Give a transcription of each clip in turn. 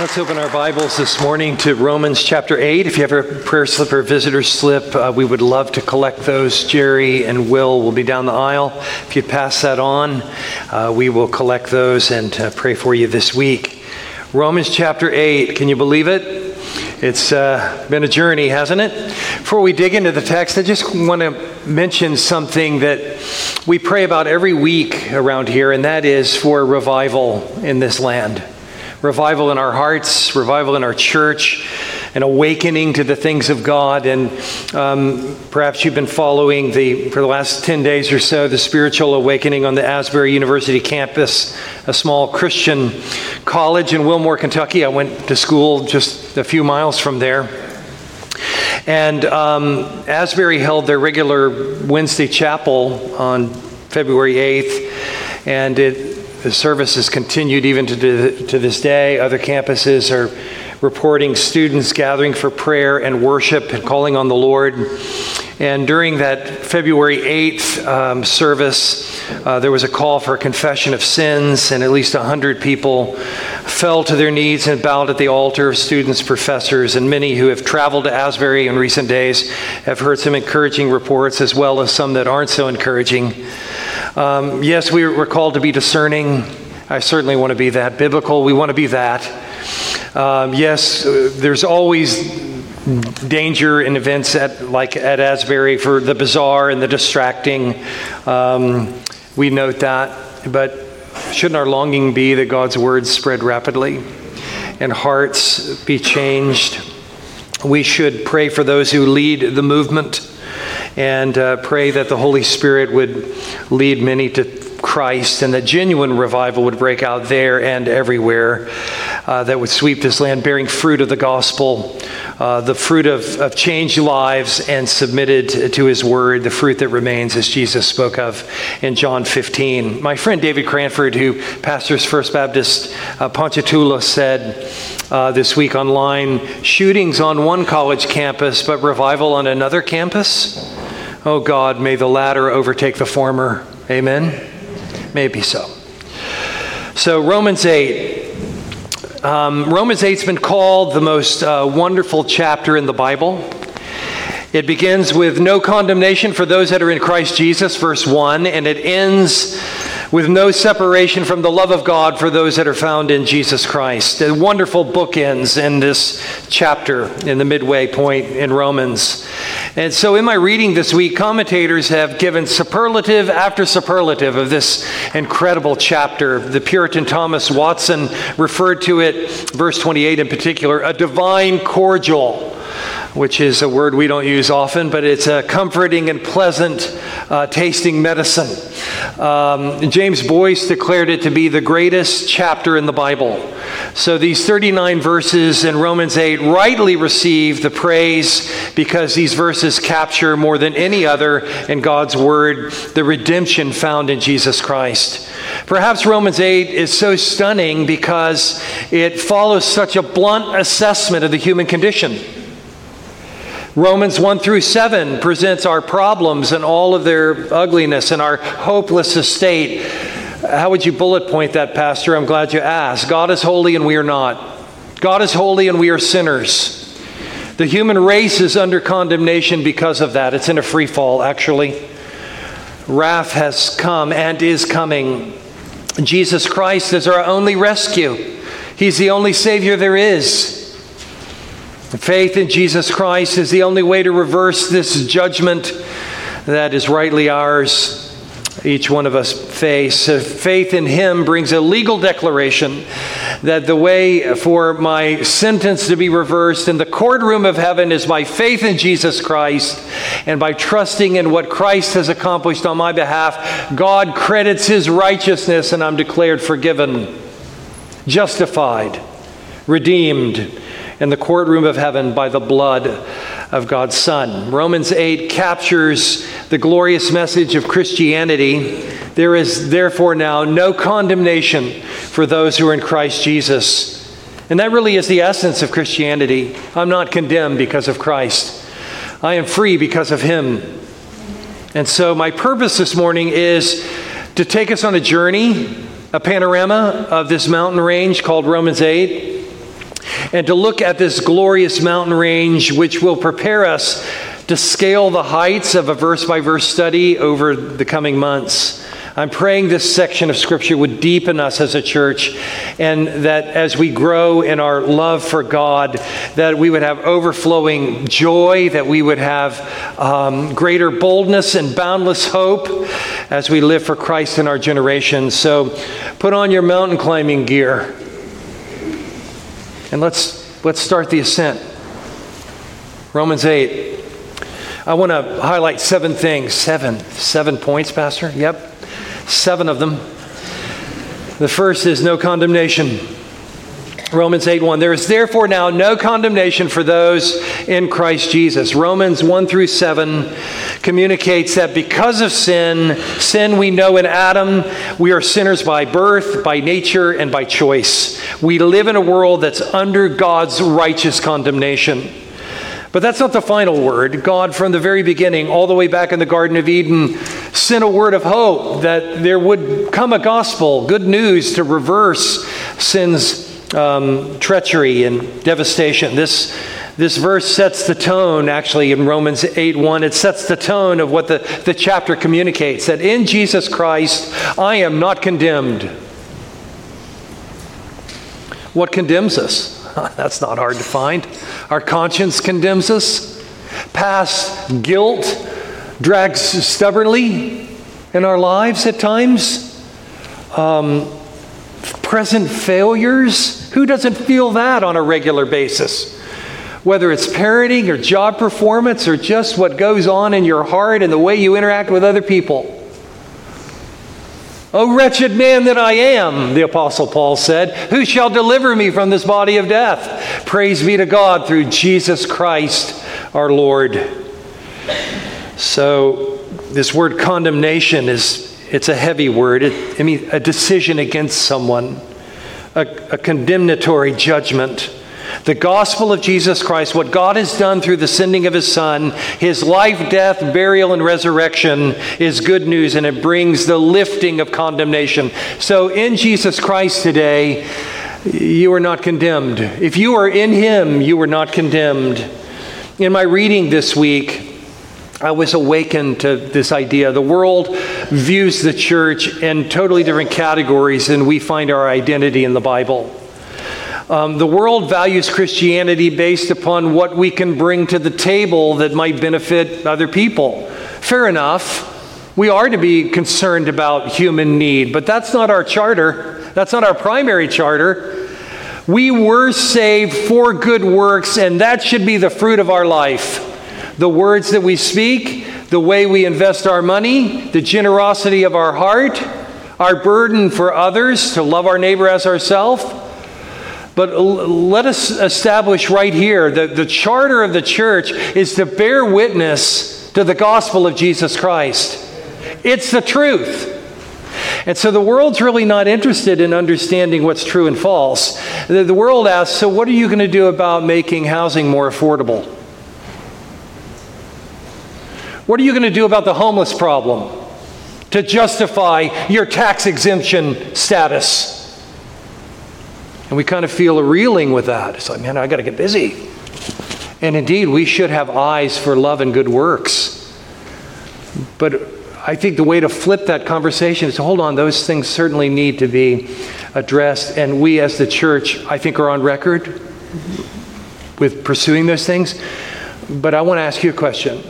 Let's open our Bibles this morning to Romans chapter 8. If you have a prayer slip or visitor slip, uh, we would love to collect those. Jerry and Will will be down the aisle. If you pass that on, uh, we will collect those and uh, pray for you this week. Romans chapter 8, can you believe it? It's uh, been a journey, hasn't it? Before we dig into the text, I just want to mention something that we pray about every week around here, and that is for revival in this land revival in our hearts, revival in our church, an awakening to the things of God. And um, perhaps you've been following the, for the last 10 days or so, the spiritual awakening on the Asbury University campus, a small Christian college in Wilmore, Kentucky. I went to school just a few miles from there. And um, Asbury held their regular Wednesday chapel on February 8th, and it the service has continued even to, to this day. Other campuses are reporting students gathering for prayer and worship and calling on the Lord. And during that February 8th um, service, uh, there was a call for a confession of sins, and at least 100 people fell to their knees and bowed at the altar of students, professors, and many who have traveled to Asbury in recent days have heard some encouraging reports, as well as some that aren't so encouraging. Um, yes, we we're called to be discerning. I certainly want to be that. Biblical, we want to be that. Um, yes, uh, there's always danger in events at, like at Asbury for the bizarre and the distracting. Um, we note that. But shouldn't our longing be that God's words spread rapidly and hearts be changed? We should pray for those who lead the movement and uh, pray that the Holy Spirit would lead many to Christ and that genuine revival would break out there and everywhere uh, that would sweep this land, bearing fruit of the gospel, uh, the fruit of, of changed lives and submitted to his word, the fruit that remains, as Jesus spoke of in John 15. My friend David Cranford, who pastors First Baptist uh, Ponchatoula, said, uh, this week online shootings on one college campus, but revival on another campus. Oh God, may the latter overtake the former. Amen. Maybe so. So, Romans 8. Um, Romans 8's been called the most uh, wonderful chapter in the Bible. It begins with no condemnation for those that are in Christ Jesus, verse 1, and it ends with no separation from the love of God for those that are found in Jesus Christ. The wonderful bookends in this chapter, in the midway point in Romans. And so, in my reading this week, commentators have given superlative after superlative of this incredible chapter. The Puritan Thomas Watson referred to it, verse 28 in particular, a divine cordial which is a word we don't use often, but it's a comforting and pleasant uh, tasting medicine. Um, James Boice declared it to be the greatest chapter in the Bible. So these 39 verses in Romans 8 rightly receive the praise because these verses capture more than any other in God's Word the redemption found in Jesus Christ. Perhaps Romans 8 is so stunning because it follows such a blunt assessment of the human condition. Romans 1 through 7 presents our problems and all of their ugliness and our hopeless estate. How would you bullet point that, Pastor? I'm glad you asked. God is holy and we are not. God is holy and we are sinners. The human race is under condemnation because of that. It's in a free fall, actually. Wrath has come and is coming. Jesus Christ is our only rescue. He's the only Savior there is. Faith in Jesus Christ is the only way to reverse this judgment that is rightly ours. Each one of us face. Uh, faith in Him brings a legal declaration that the way for my sentence to be reversed in the courtroom of heaven is by faith in Jesus Christ and by trusting in what Christ has accomplished on my behalf. God credits His righteousness, and I'm declared forgiven, justified, redeemed in the courtroom of heaven by the blood of God's Son. Romans 8 captures the glorious message of Christianity. There is therefore now no condemnation for those who are in Christ Jesus. And that really is the essence of Christianity. I'm not condemned because of Christ, I am free because of Him. And so, my purpose this morning is to take us on a journey, a panorama of this mountain range called Romans 8 and to look at this glorious mountain range, which will prepare us to scale the heights of a verse by verse study over the coming months. I'm praying this section of Scripture would deepen us as a church, and that as we grow in our love for God, that we would have overflowing joy, that we would have um, greater boldness and boundless hope as we live for Christ in our generation. So put on your mountain climbing gear, and let's, let's start the ascent. Romans 8. I want to highlight seven things. Seven. Seven points, Pastor? Yep seven of them. The first is no condemnation. Romans 8 1. There is therefore now no condemnation for those in Christ Jesus. Romans 1 through 7 communicates that because of sin, sin we know in Adam, we are sinners by birth, by nature, and by choice. We live in a world that's under God's righteous condemnation. But that's not the final word. God, from the very beginning, all the way back in the Garden of Eden, sent a word of hope that there would come a gospel, good news to reverse sin's um, treachery and devastation. This, this verse sets the tone, actually, in Romans 8 1. It sets the tone of what the, the chapter communicates that in Jesus Christ, I am not condemned. What condemns us? That's not hard to find. Our conscience condemns us. Past guilt drags stubbornly in our lives at times. Um, present failures. Who doesn't feel that on a regular basis? Whether it's parenting or job performance or just what goes on in your heart and the way you interact with other people. O wretched man that I am, the Apostle Paul said, who shall deliver me from this body of death? Praise be to God through Jesus Christ our Lord. So, this word condemnation is it's a heavy word. It, I mean, a decision against someone, a, a condemnatory judgment. The gospel of Jesus Christ, what God has done through the sending of his Son, his life, death, burial, and resurrection is good news and it brings the lifting of condemnation. So in Jesus Christ today, you are not condemned. If you are in him, you are not condemned. In my reading this week, I was awakened to this idea. The world views the church in totally different categories than we find our identity in the Bible. Um, the world values Christianity based upon what we can bring to the table that might benefit other people. Fair enough. We are to be concerned about human need, but that's not our charter. That's not our primary charter. We were saved for good works, and that should be the fruit of our life. The words that we speak, the way we invest our money, the generosity of our heart, our burden for others to love our neighbor as ourselves but let us establish right here that the charter of the church is to bear witness to the gospel of Jesus Christ. It's the truth. And so the world's really not interested in understanding what's true and false. The, the world asks, so what are you going to do about making housing more affordable? What are you going to do about the homeless problem to justify your tax exemption status? And we kind of feel a reeling with that. It's like, man, I got to get busy. And indeed, we should have eyes for love and good works. But I think the way to flip that conversation is to hold on, those things certainly need to be addressed. And we as the church, I think, are on record with pursuing those things. But I want to ask you a question.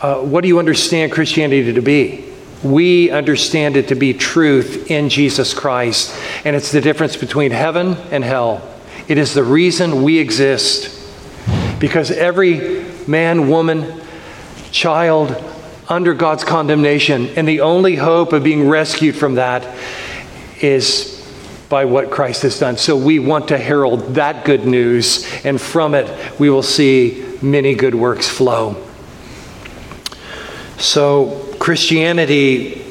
Uh, what do you understand Christianity to be? We understand it to be truth in Jesus Christ, and it's the difference between heaven and hell. It is the reason we exist. Because every man, woman, child under God's condemnation, and the only hope of being rescued from that is by what Christ has done. So we want to herald that good news, and from it we will see many good works flow. So Christianity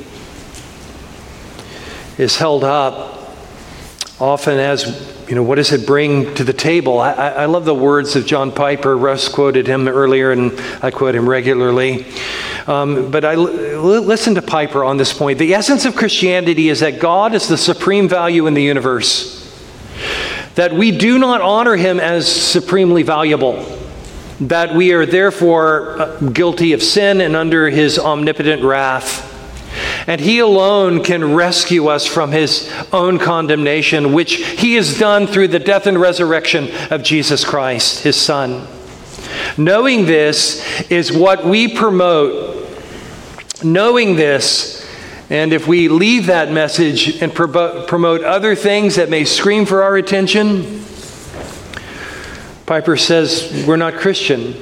is held up often as you know, what does it bring to the table? I, I, love the words of John Piper. Russ quoted him earlier, and I quote him regularly. Um, but I l- listen to Piper on this point. The essence of Christianity is that God is the supreme value in the universe. that we do not honor him as supremely valuable, that we are therefore uh, guilty of sin and under his omnipotent wrath. And he alone can rescue us from his own condemnation, which he has done through the death and resurrection of Jesus Christ, his Son. Knowing this is what we promote. Knowing this, and if we leave that message and promote other things that may scream for our attention, Piper says we're not Christian.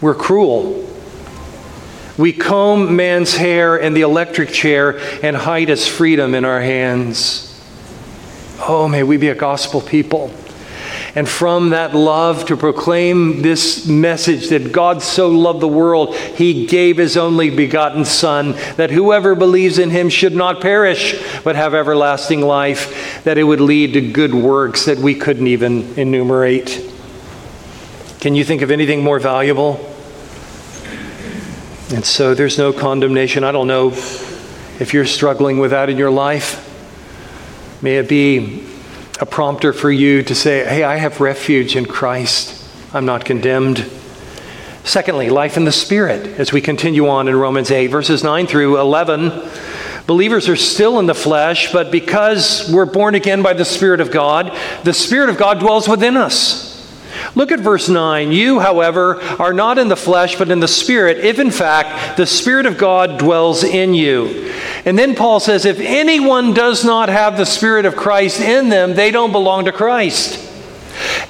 We're cruel. We comb man's hair in the electric chair and hide his freedom in our hands. Oh, may we be a gospel people. And from that love to proclaim this message that God so loved the world, he gave his only begotten Son, that whoever believes in him should not perish, but have everlasting life, that it would lead to good works that we couldn't even enumerate. Can you think of anything more valuable? And so there's no condemnation. I don't know if you're struggling with that in your life. May it be a prompter for you to say, hey, I have refuge in Christ. I'm not condemned. Secondly, life in the Spirit, as we continue on in Romans 8, verses 9 through 11. Believers are still in the flesh, but because we're born again by the Spirit of God, the Spirit of God dwells within us. Look at verse 9. You, however, are not in the flesh, but in the Spirit, if in fact the Spirit of God dwells in you. And then Paul says, if anyone does not have the Spirit of Christ in them, they don't belong to Christ.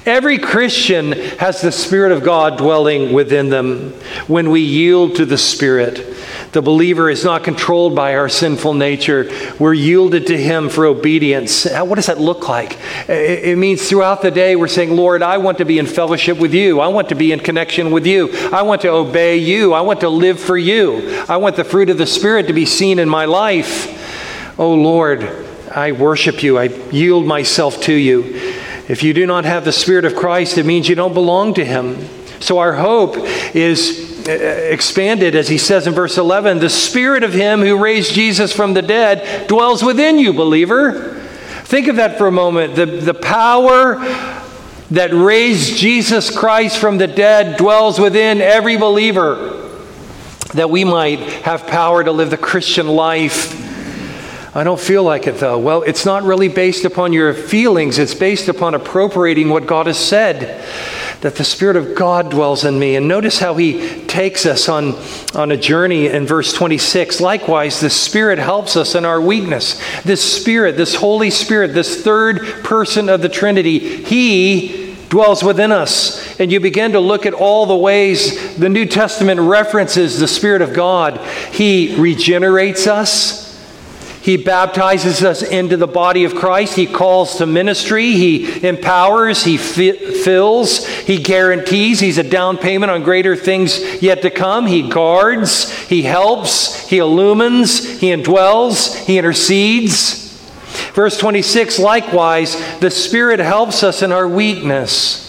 Every Christian has the Spirit of God dwelling within them when we yield to the Spirit. The believer is not controlled by our sinful nature. We're yielded to Him for obedience. What does that look like? It means throughout the day we're saying, Lord, I want to be in fellowship with you. I want to be in connection with you. I want to obey you. I want to live for you. I want the fruit of the Spirit to be seen in my life. Oh, Lord, I worship you. I yield myself to you. If you do not have the Spirit of Christ, it means you don't belong to Him. So our hope is uh, expanded, as he says in verse 11 the spirit of him who raised Jesus from the dead dwells within you, believer. Think of that for a moment. The, the power that raised Jesus Christ from the dead dwells within every believer, that we might have power to live the Christian life. I don't feel like it though. Well, it's not really based upon your feelings, it's based upon appropriating what God has said that the Spirit of God dwells in me. And notice how he takes us on, on a journey in verse 26. Likewise, the Spirit helps us in our weakness. This Spirit, this Holy Spirit, this third person of the Trinity, he dwells within us. And you begin to look at all the ways the New Testament references the Spirit of God. He regenerates us. He baptizes us into the body of Christ. He calls to ministry. He empowers. He fills. He guarantees. He's a down payment on greater things yet to come. He guards. He helps. He illumines. He indwells. He intercedes. Verse 26 likewise, the Spirit helps us in our weakness.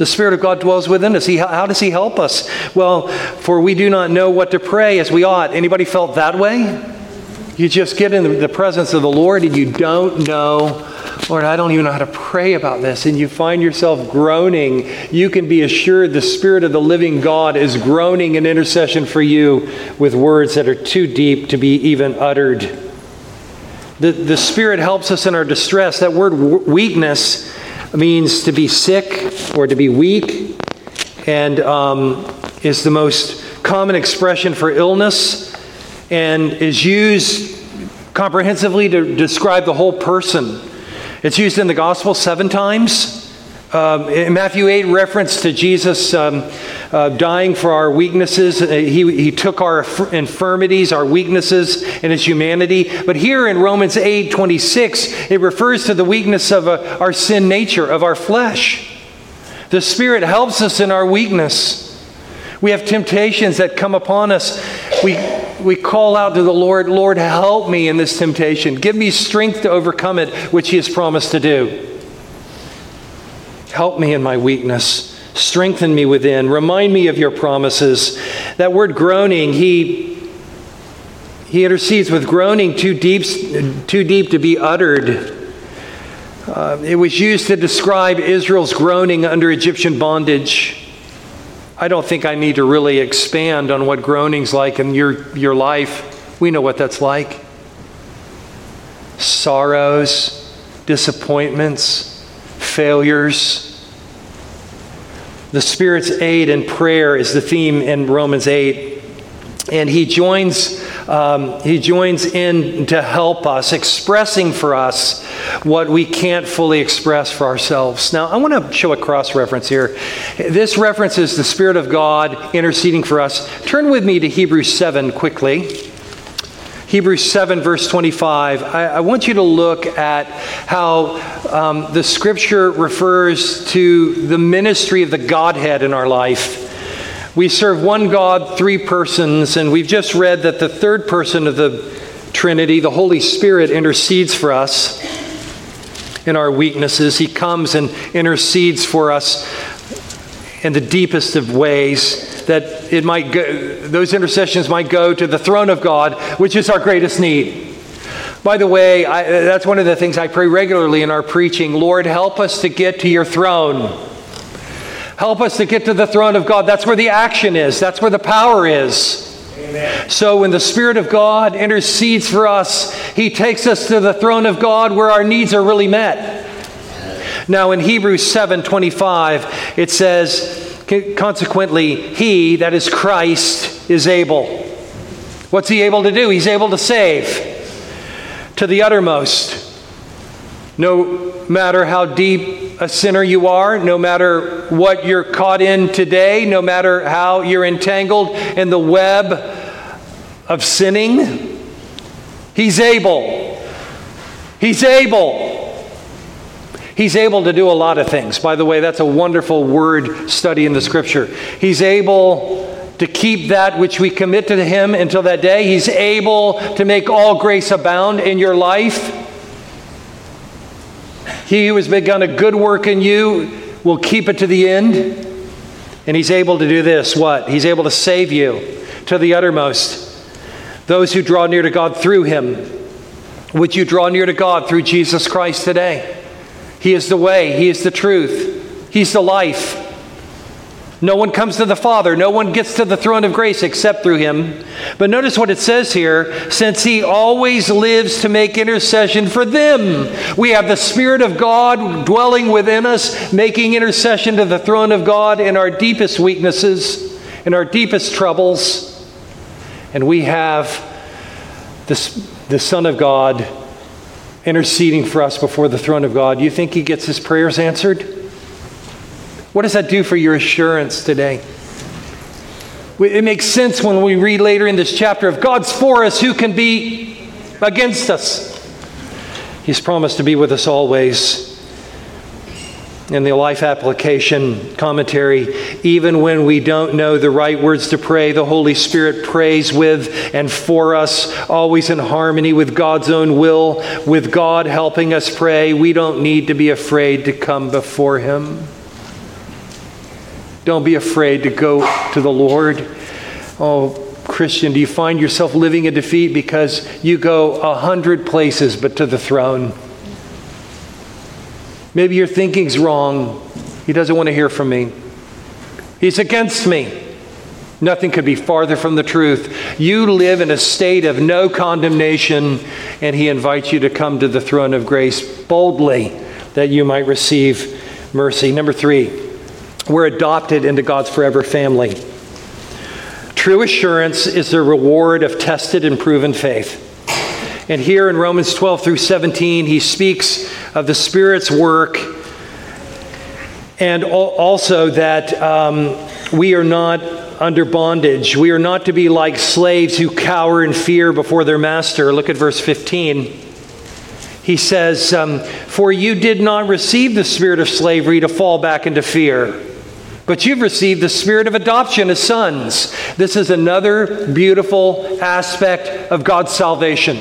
The Spirit of God dwells within us. He, how does He help us? Well, for we do not know what to pray as we ought. Anybody felt that way? You just get in the presence of the Lord and you don't know, Lord, I don't even know how to pray about this. And you find yourself groaning. You can be assured the Spirit of the living God is groaning in intercession for you with words that are too deep to be even uttered. The, the Spirit helps us in our distress. That word weakness means to be sick or to be weak, and um, is the most common expression for illness, and is used comprehensively to describe the whole person. It's used in the gospel seven times. Um, in Matthew 8, reference to Jesus um, uh, dying for our weaknesses. Uh, he, he took our infirmities, our weaknesses, and his humanity. But here in Romans 8, 26, it refers to the weakness of uh, our sin nature, of our flesh. The Spirit helps us in our weakness. We have temptations that come upon us. We, we call out to the Lord, Lord, help me in this temptation. Give me strength to overcome it, which He has promised to do. Help me in my weakness. Strengthen me within. Remind me of your promises. That word groaning, he, he intercedes with groaning too deep, too deep to be uttered. Uh, it was used to describe Israel's groaning under Egyptian bondage. I don't think I need to really expand on what groaning's like in your, your life. We know what that's like sorrows, disappointments, failures. The Spirit's aid and prayer is the theme in Romans 8. And he joins, um, he joins in to help us, expressing for us what we can't fully express for ourselves. Now, I want to show a cross reference here. This reference is the Spirit of God interceding for us. Turn with me to Hebrews 7 quickly. Hebrews 7, verse 25, I, I want you to look at how um, the scripture refers to the ministry of the Godhead in our life. We serve one God, three persons, and we've just read that the third person of the Trinity, the Holy Spirit, intercedes for us in our weaknesses. He comes and intercedes for us in the deepest of ways that it might go, those intercessions might go to the throne of God, which is our greatest need. By the way, I, that's one of the things I pray regularly in our preaching. Lord, help us to get to your throne. Help us to get to the throne of God. That's where the action is, that's where the power is. Amen. So when the Spirit of God intercedes for us, He takes us to the throne of God where our needs are really met. Now in Hebrews 7:25, it says, Consequently, he, that is Christ, is able. What's he able to do? He's able to save to the uttermost. No matter how deep a sinner you are, no matter what you're caught in today, no matter how you're entangled in the web of sinning, He's able. He's able. He's able to do a lot of things. By the way, that's a wonderful word study in the scripture. He's able to keep that which we commit to Him until that day. He's able to make all grace abound in your life. He who has begun a good work in you will keep it to the end. And He's able to do this what? He's able to save you to the uttermost. Those who draw near to God through Him. Would you draw near to God through Jesus Christ today? He is the way, He is the truth, He's the life. No one comes to the Father. No one gets to the throne of grace except through him. But notice what it says here since he always lives to make intercession for them. We have the Spirit of God dwelling within us, making intercession to the throne of God in our deepest weaknesses, in our deepest troubles. And we have the, the Son of God interceding for us before the throne of God, you think he gets his prayers answered? What does that do for your assurance today? It makes sense when we read later in this chapter if God's for us, who can be against us? He's promised to be with us always in the life application commentary, even when we don't know the right words to pray, the Holy Spirit prays with and for us, always in harmony with God's own will, with God helping us pray. We don't need to be afraid to come before Him. Don't be afraid to go to the Lord. Oh, Christian, do you find yourself living in defeat because you go a hundred places but to the throne? Maybe your thinking's wrong. He doesn't want to hear from me. He's against me. Nothing could be farther from the truth. You live in a state of no condemnation, and He invites you to come to the throne of grace boldly that you might receive mercy. Number three, we're adopted into God's forever family. True assurance is the reward of tested and proven faith. And here in Romans 12 through 17, he speaks of the Spirit's work and also that um, we are not under bondage. We are not to be like slaves who cower in fear before their master. Look at verse 15. He says, um, For you did not receive the spirit of slavery to fall back into fear. But you've received the spirit of adoption as sons. This is another beautiful aspect of God's salvation.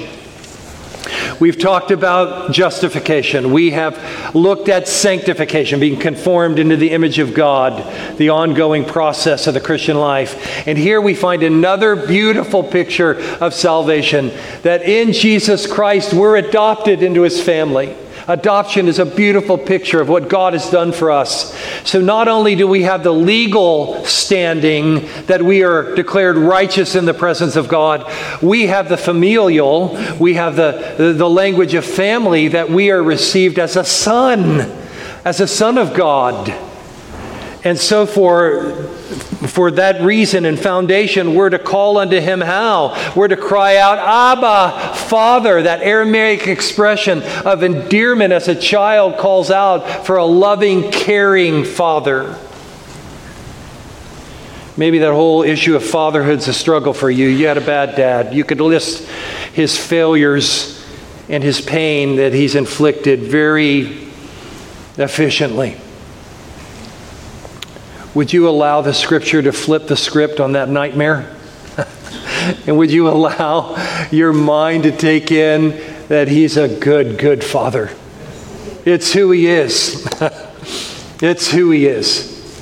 We've talked about justification. We have looked at sanctification, being conformed into the image of God, the ongoing process of the Christian life. And here we find another beautiful picture of salvation that in Jesus Christ we're adopted into his family. Adoption is a beautiful picture of what God has done for us. So not only do we have the legal standing that we are declared righteous in the presence of God, we have the familial, we have the, the, language of family that we are received as a son, as a son of God. And so, for, for that reason and foundation, we're to call unto him how? We're to cry out, Abba, Father, that Aramaic expression of endearment as a child calls out for a loving, caring father. Maybe that whole issue of fatherhood's a struggle for you. You had a bad dad. You could list his failures and his pain that he's inflicted very efficiently. Would you allow the scripture to flip the script on that nightmare? and would you allow your mind to take in that He's a good, good Father? It's who He is. it's who He is.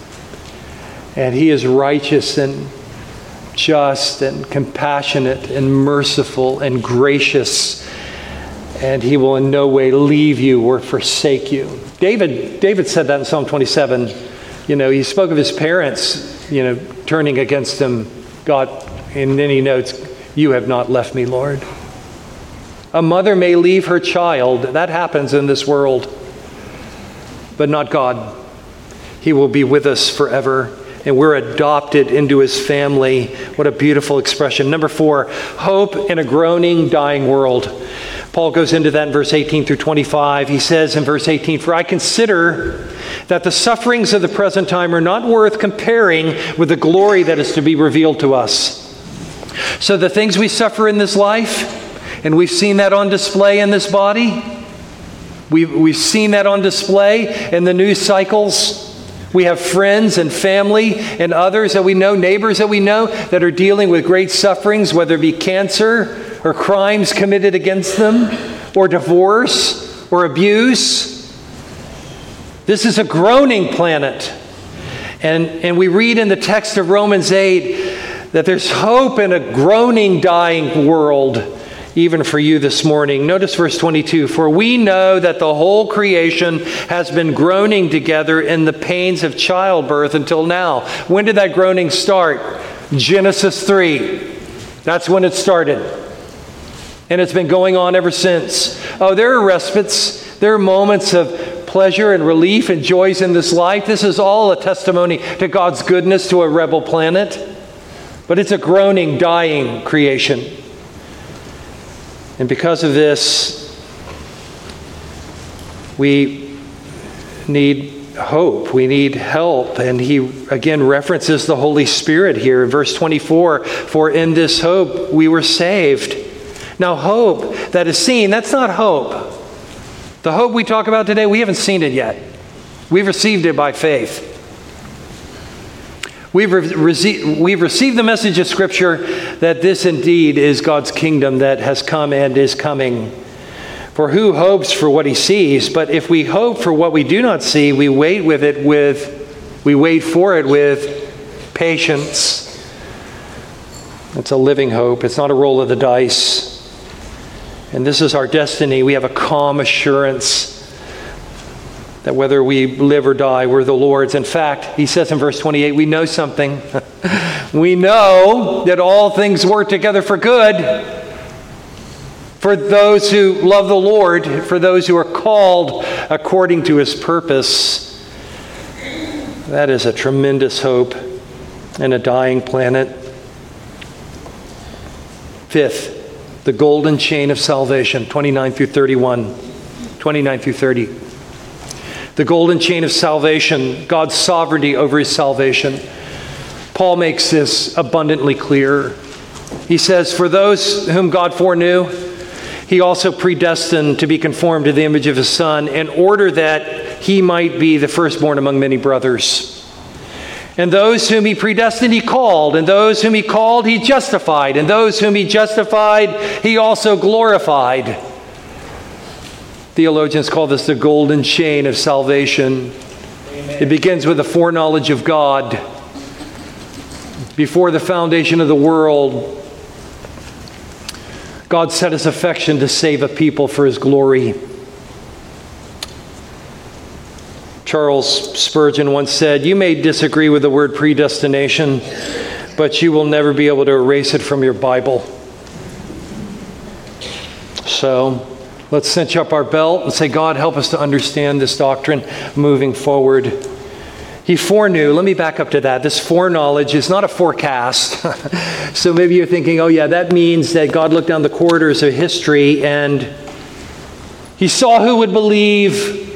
And He is righteous and just and compassionate and merciful and gracious. And He will in no way leave you or forsake you. David, David said that in Psalm 27 you know, he spoke of his parents, you know, turning against him. God, and then he notes, You have not left me, Lord. A mother may leave her child. That happens in this world. But not God. He will be with us forever. And we're adopted into his family. What a beautiful expression. Number four, hope in a groaning, dying world. Paul goes into that in verse 18 through 25. He says in verse 18, For I consider that the sufferings of the present time are not worth comparing with the glory that is to be revealed to us. So the things we suffer in this life, and we've seen that on display in this body, we've, we've seen that on display in the news cycles. We have friends and family and others that we know, neighbors that we know, that are dealing with great sufferings, whether it be cancer or crimes committed against them, or divorce, or abuse. This is a groaning planet. And, and we read in the text of Romans 8 that there's hope in a groaning, dying world, even for you this morning. Notice verse 22 For we know that the whole creation has been groaning together in the pains of childbirth until now. When did that groaning start? Genesis 3. That's when it started. And it's been going on ever since. Oh, there are respites, there are moments of pleasure and relief and joys in this life. This is all a testimony to God's goodness to a rebel planet. But it's a groaning, dying creation. And because of this, we need hope. We need help. And he again references the Holy Spirit here in verse 24 For in this hope we were saved. Now, hope that is seen, that's not hope. The hope we talk about today, we haven't seen it yet. We've received it by faith. We've, re- rece- we've received the message of Scripture that this indeed is God's kingdom that has come and is coming. For who hopes for what he sees? But if we hope for what we do not see, we wait with it with, we wait for it with patience. It's a living hope. It's not a roll of the dice. And this is our destiny. We have a calm assurance that whether we live or die, we're the Lord's. In fact, he says in verse 28, we know something. we know that all things work together for good for those who love the Lord, for those who are called according to his purpose. That is a tremendous hope in a dying planet. Fifth, the golden chain of salvation, 29 through 31. 29 through 30. The golden chain of salvation, God's sovereignty over his salvation. Paul makes this abundantly clear. He says, For those whom God foreknew, he also predestined to be conformed to the image of his Son in order that he might be the firstborn among many brothers. And those whom he predestined, he called. And those whom he called, he justified. And those whom he justified, he also glorified. Theologians call this the golden chain of salvation. Amen. It begins with the foreknowledge of God. Before the foundation of the world, God set his affection to save a people for his glory. Charles Spurgeon once said, You may disagree with the word predestination, but you will never be able to erase it from your Bible. So let's cinch up our belt and say, God, help us to understand this doctrine moving forward. He foreknew, let me back up to that. This foreknowledge is not a forecast. so maybe you're thinking, oh, yeah, that means that God looked down the corridors of history and he saw who would believe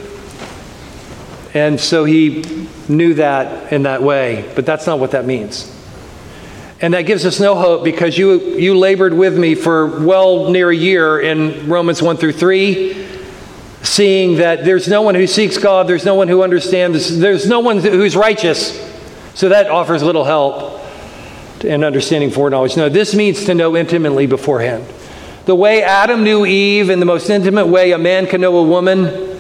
and so he knew that in that way, but that's not what that means. And that gives us no hope because you, you labored with me for well near a year in Romans 1 through 3, seeing that there's no one who seeks God, there's no one who understands, there's no one who's righteous. So that offers little help in understanding foreknowledge. No, this means to know intimately beforehand. The way Adam knew Eve in the most intimate way a man can know a woman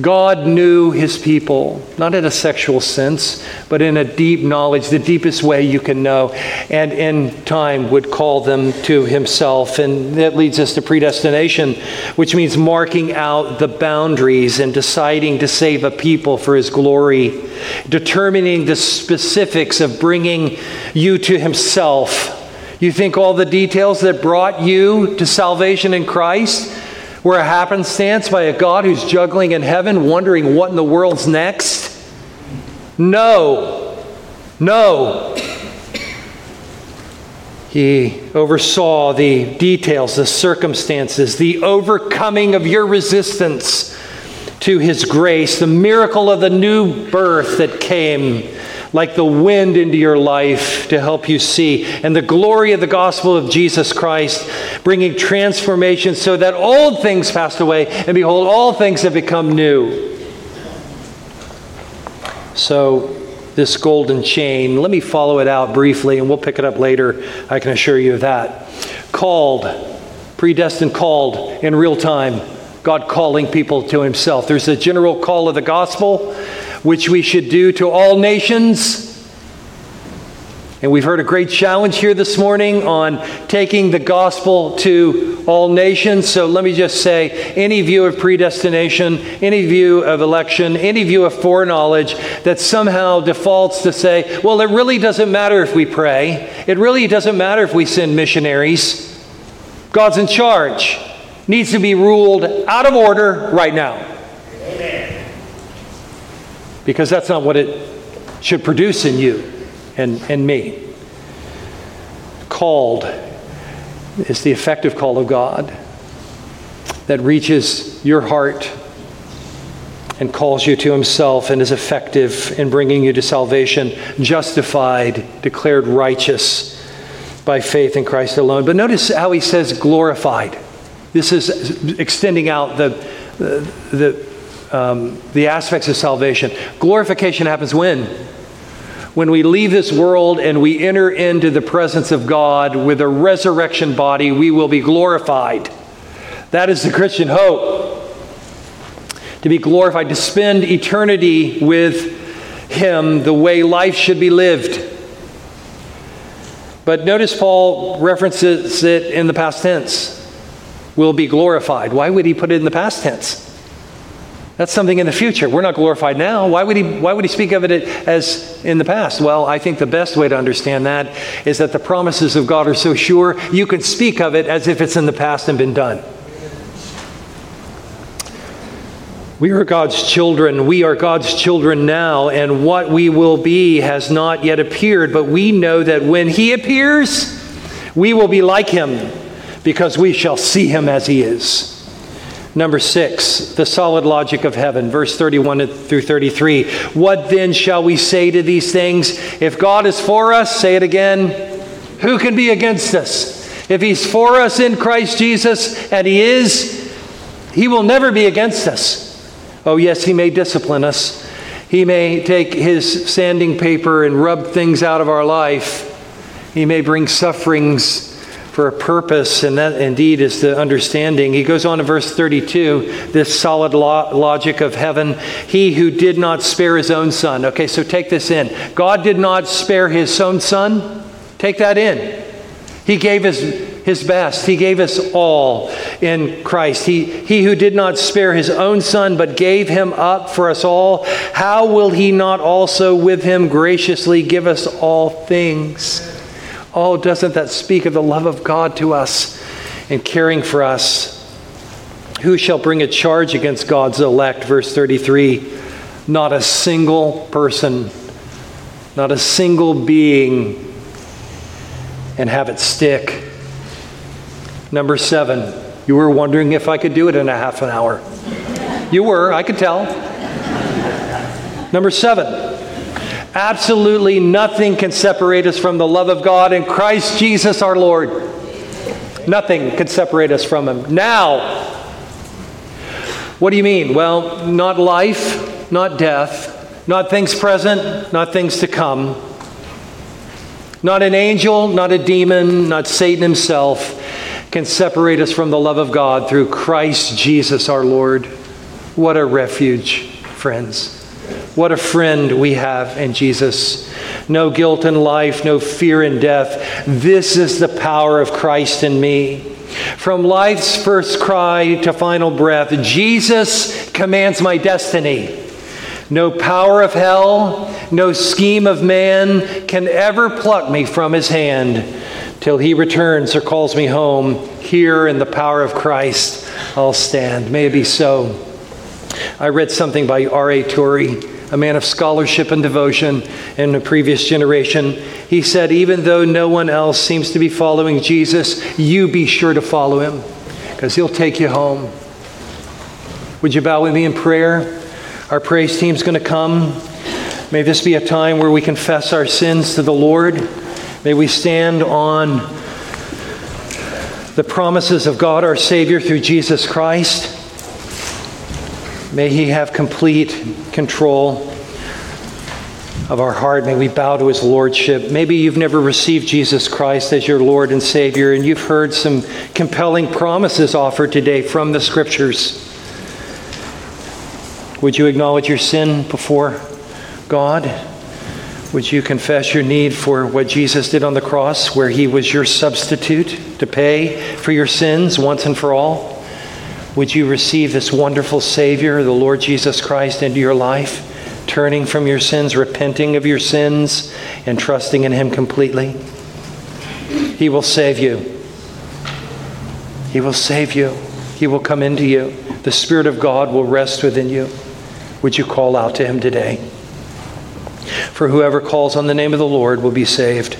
God knew his people, not in a sexual sense, but in a deep knowledge, the deepest way you can know, and in time would call them to himself. And that leads us to predestination, which means marking out the boundaries and deciding to save a people for his glory, determining the specifics of bringing you to himself. You think all the details that brought you to salvation in Christ? We're a happenstance by a God who's juggling in heaven, wondering what in the world's next? No. No. He oversaw the details, the circumstances, the overcoming of your resistance to His grace, the miracle of the new birth that came like the wind into your life to help you see. And the glory of the gospel of Jesus Christ, bringing transformation so that old things passed away, and behold, all things have become new. So, this golden chain, let me follow it out briefly, and we'll pick it up later. I can assure you of that. Called, predestined, called in real time. God calling people to Himself. There's a general call of the gospel which we should do to all nations. And we've heard a great challenge here this morning on taking the gospel to all nations. So let me just say any view of predestination, any view of election, any view of foreknowledge that somehow defaults to say, well, it really doesn't matter if we pray, it really doesn't matter if we send missionaries. God's in charge, needs to be ruled out of order right now because that's not what it should produce in you and, and me. Called is the effective call of God that reaches your heart and calls you to himself and is effective in bringing you to salvation, justified, declared righteous by faith in Christ alone. But notice how he says glorified. This is extending out the, the, the um, the aspects of salvation. Glorification happens when? When we leave this world and we enter into the presence of God with a resurrection body, we will be glorified. That is the Christian hope. To be glorified, to spend eternity with Him the way life should be lived. But notice Paul references it in the past tense. Will be glorified. Why would he put it in the past tense? That's something in the future. We're not glorified now. Why would he, why would he speak of it as in the past? Well, I think the best way to understand that is that the promises of God are so sure, you can speak of it as if it's in the past and been done. We are God's children. We are God's children now, and what we will be has not yet appeared, but we know that when He appears, we will be like Him because we shall see Him as He is. Number six, the solid logic of heaven, verse 31 through 33. What then shall we say to these things? If God is for us, say it again, who can be against us? If He's for us in Christ Jesus, and He is, He will never be against us. Oh, yes, He may discipline us. He may take His sanding paper and rub things out of our life. He may bring sufferings for a purpose, and that indeed is the understanding. He goes on to verse 32, this solid lo- logic of heaven. He who did not spare his own son. Okay, so take this in. God did not spare his own son. Take that in. He gave his, his best. He gave us all in Christ. He, he who did not spare his own son, but gave him up for us all, how will he not also with him graciously give us all things? Oh, doesn't that speak of the love of God to us and caring for us? Who shall bring a charge against God's elect? Verse 33 Not a single person, not a single being and have it stick. Number seven, you were wondering if I could do it in a half an hour. You were, I could tell. Number seven, absolutely nothing can separate us from the love of God in Christ Jesus our Lord. Nothing can separate us from Him. Now, what do you mean? Well, not life, not death, not things present, not things to come not an angel, not a demon, not Satan himself can separate us from the love of God through Christ Jesus our Lord. What a refuge, friends. What a friend we have in Jesus. No guilt in life, no fear in death. This is the power of Christ in me. From life's first cry to final breath, Jesus commands my destiny. No power of hell, no scheme of man can ever pluck me from his hand till he returns or calls me home. Here in the power of Christ, I'll stand. May it be so. I read something by R.A. Torrey, a man of scholarship and devotion in the previous generation. He said, Even though no one else seems to be following Jesus, you be sure to follow him because he'll take you home. Would you bow with me in prayer? Our praise team's going to come. May this be a time where we confess our sins to the Lord. May we stand on the promises of God our Savior through Jesus Christ. May He have complete control of our heart. May we bow to His Lordship. Maybe you've never received Jesus Christ as your Lord and Savior, and you've heard some compelling promises offered today from the Scriptures. Would you acknowledge your sin before God? Would you confess your need for what Jesus did on the cross, where he was your substitute to pay for your sins once and for all? Would you receive this wonderful Savior, the Lord Jesus Christ, into your life, turning from your sins, repenting of your sins, and trusting in him completely? He will save you. He will save you. He will come into you. The Spirit of God will rest within you. Would you call out to him today? For whoever calls on the name of the Lord will be saved.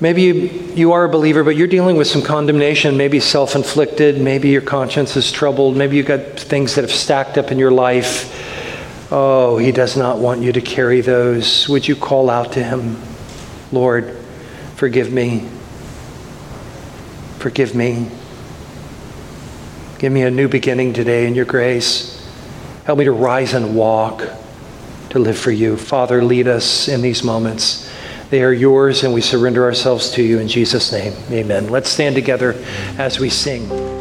Maybe you, you are a believer, but you're dealing with some condemnation, maybe self inflicted, maybe your conscience is troubled, maybe you've got things that have stacked up in your life. Oh, he does not want you to carry those. Would you call out to him? Lord, forgive me. Forgive me. Give me a new beginning today in your grace. Help me to rise and walk, to live for you. Father, lead us in these moments. They are yours, and we surrender ourselves to you in Jesus' name. Amen. Let's stand together as we sing.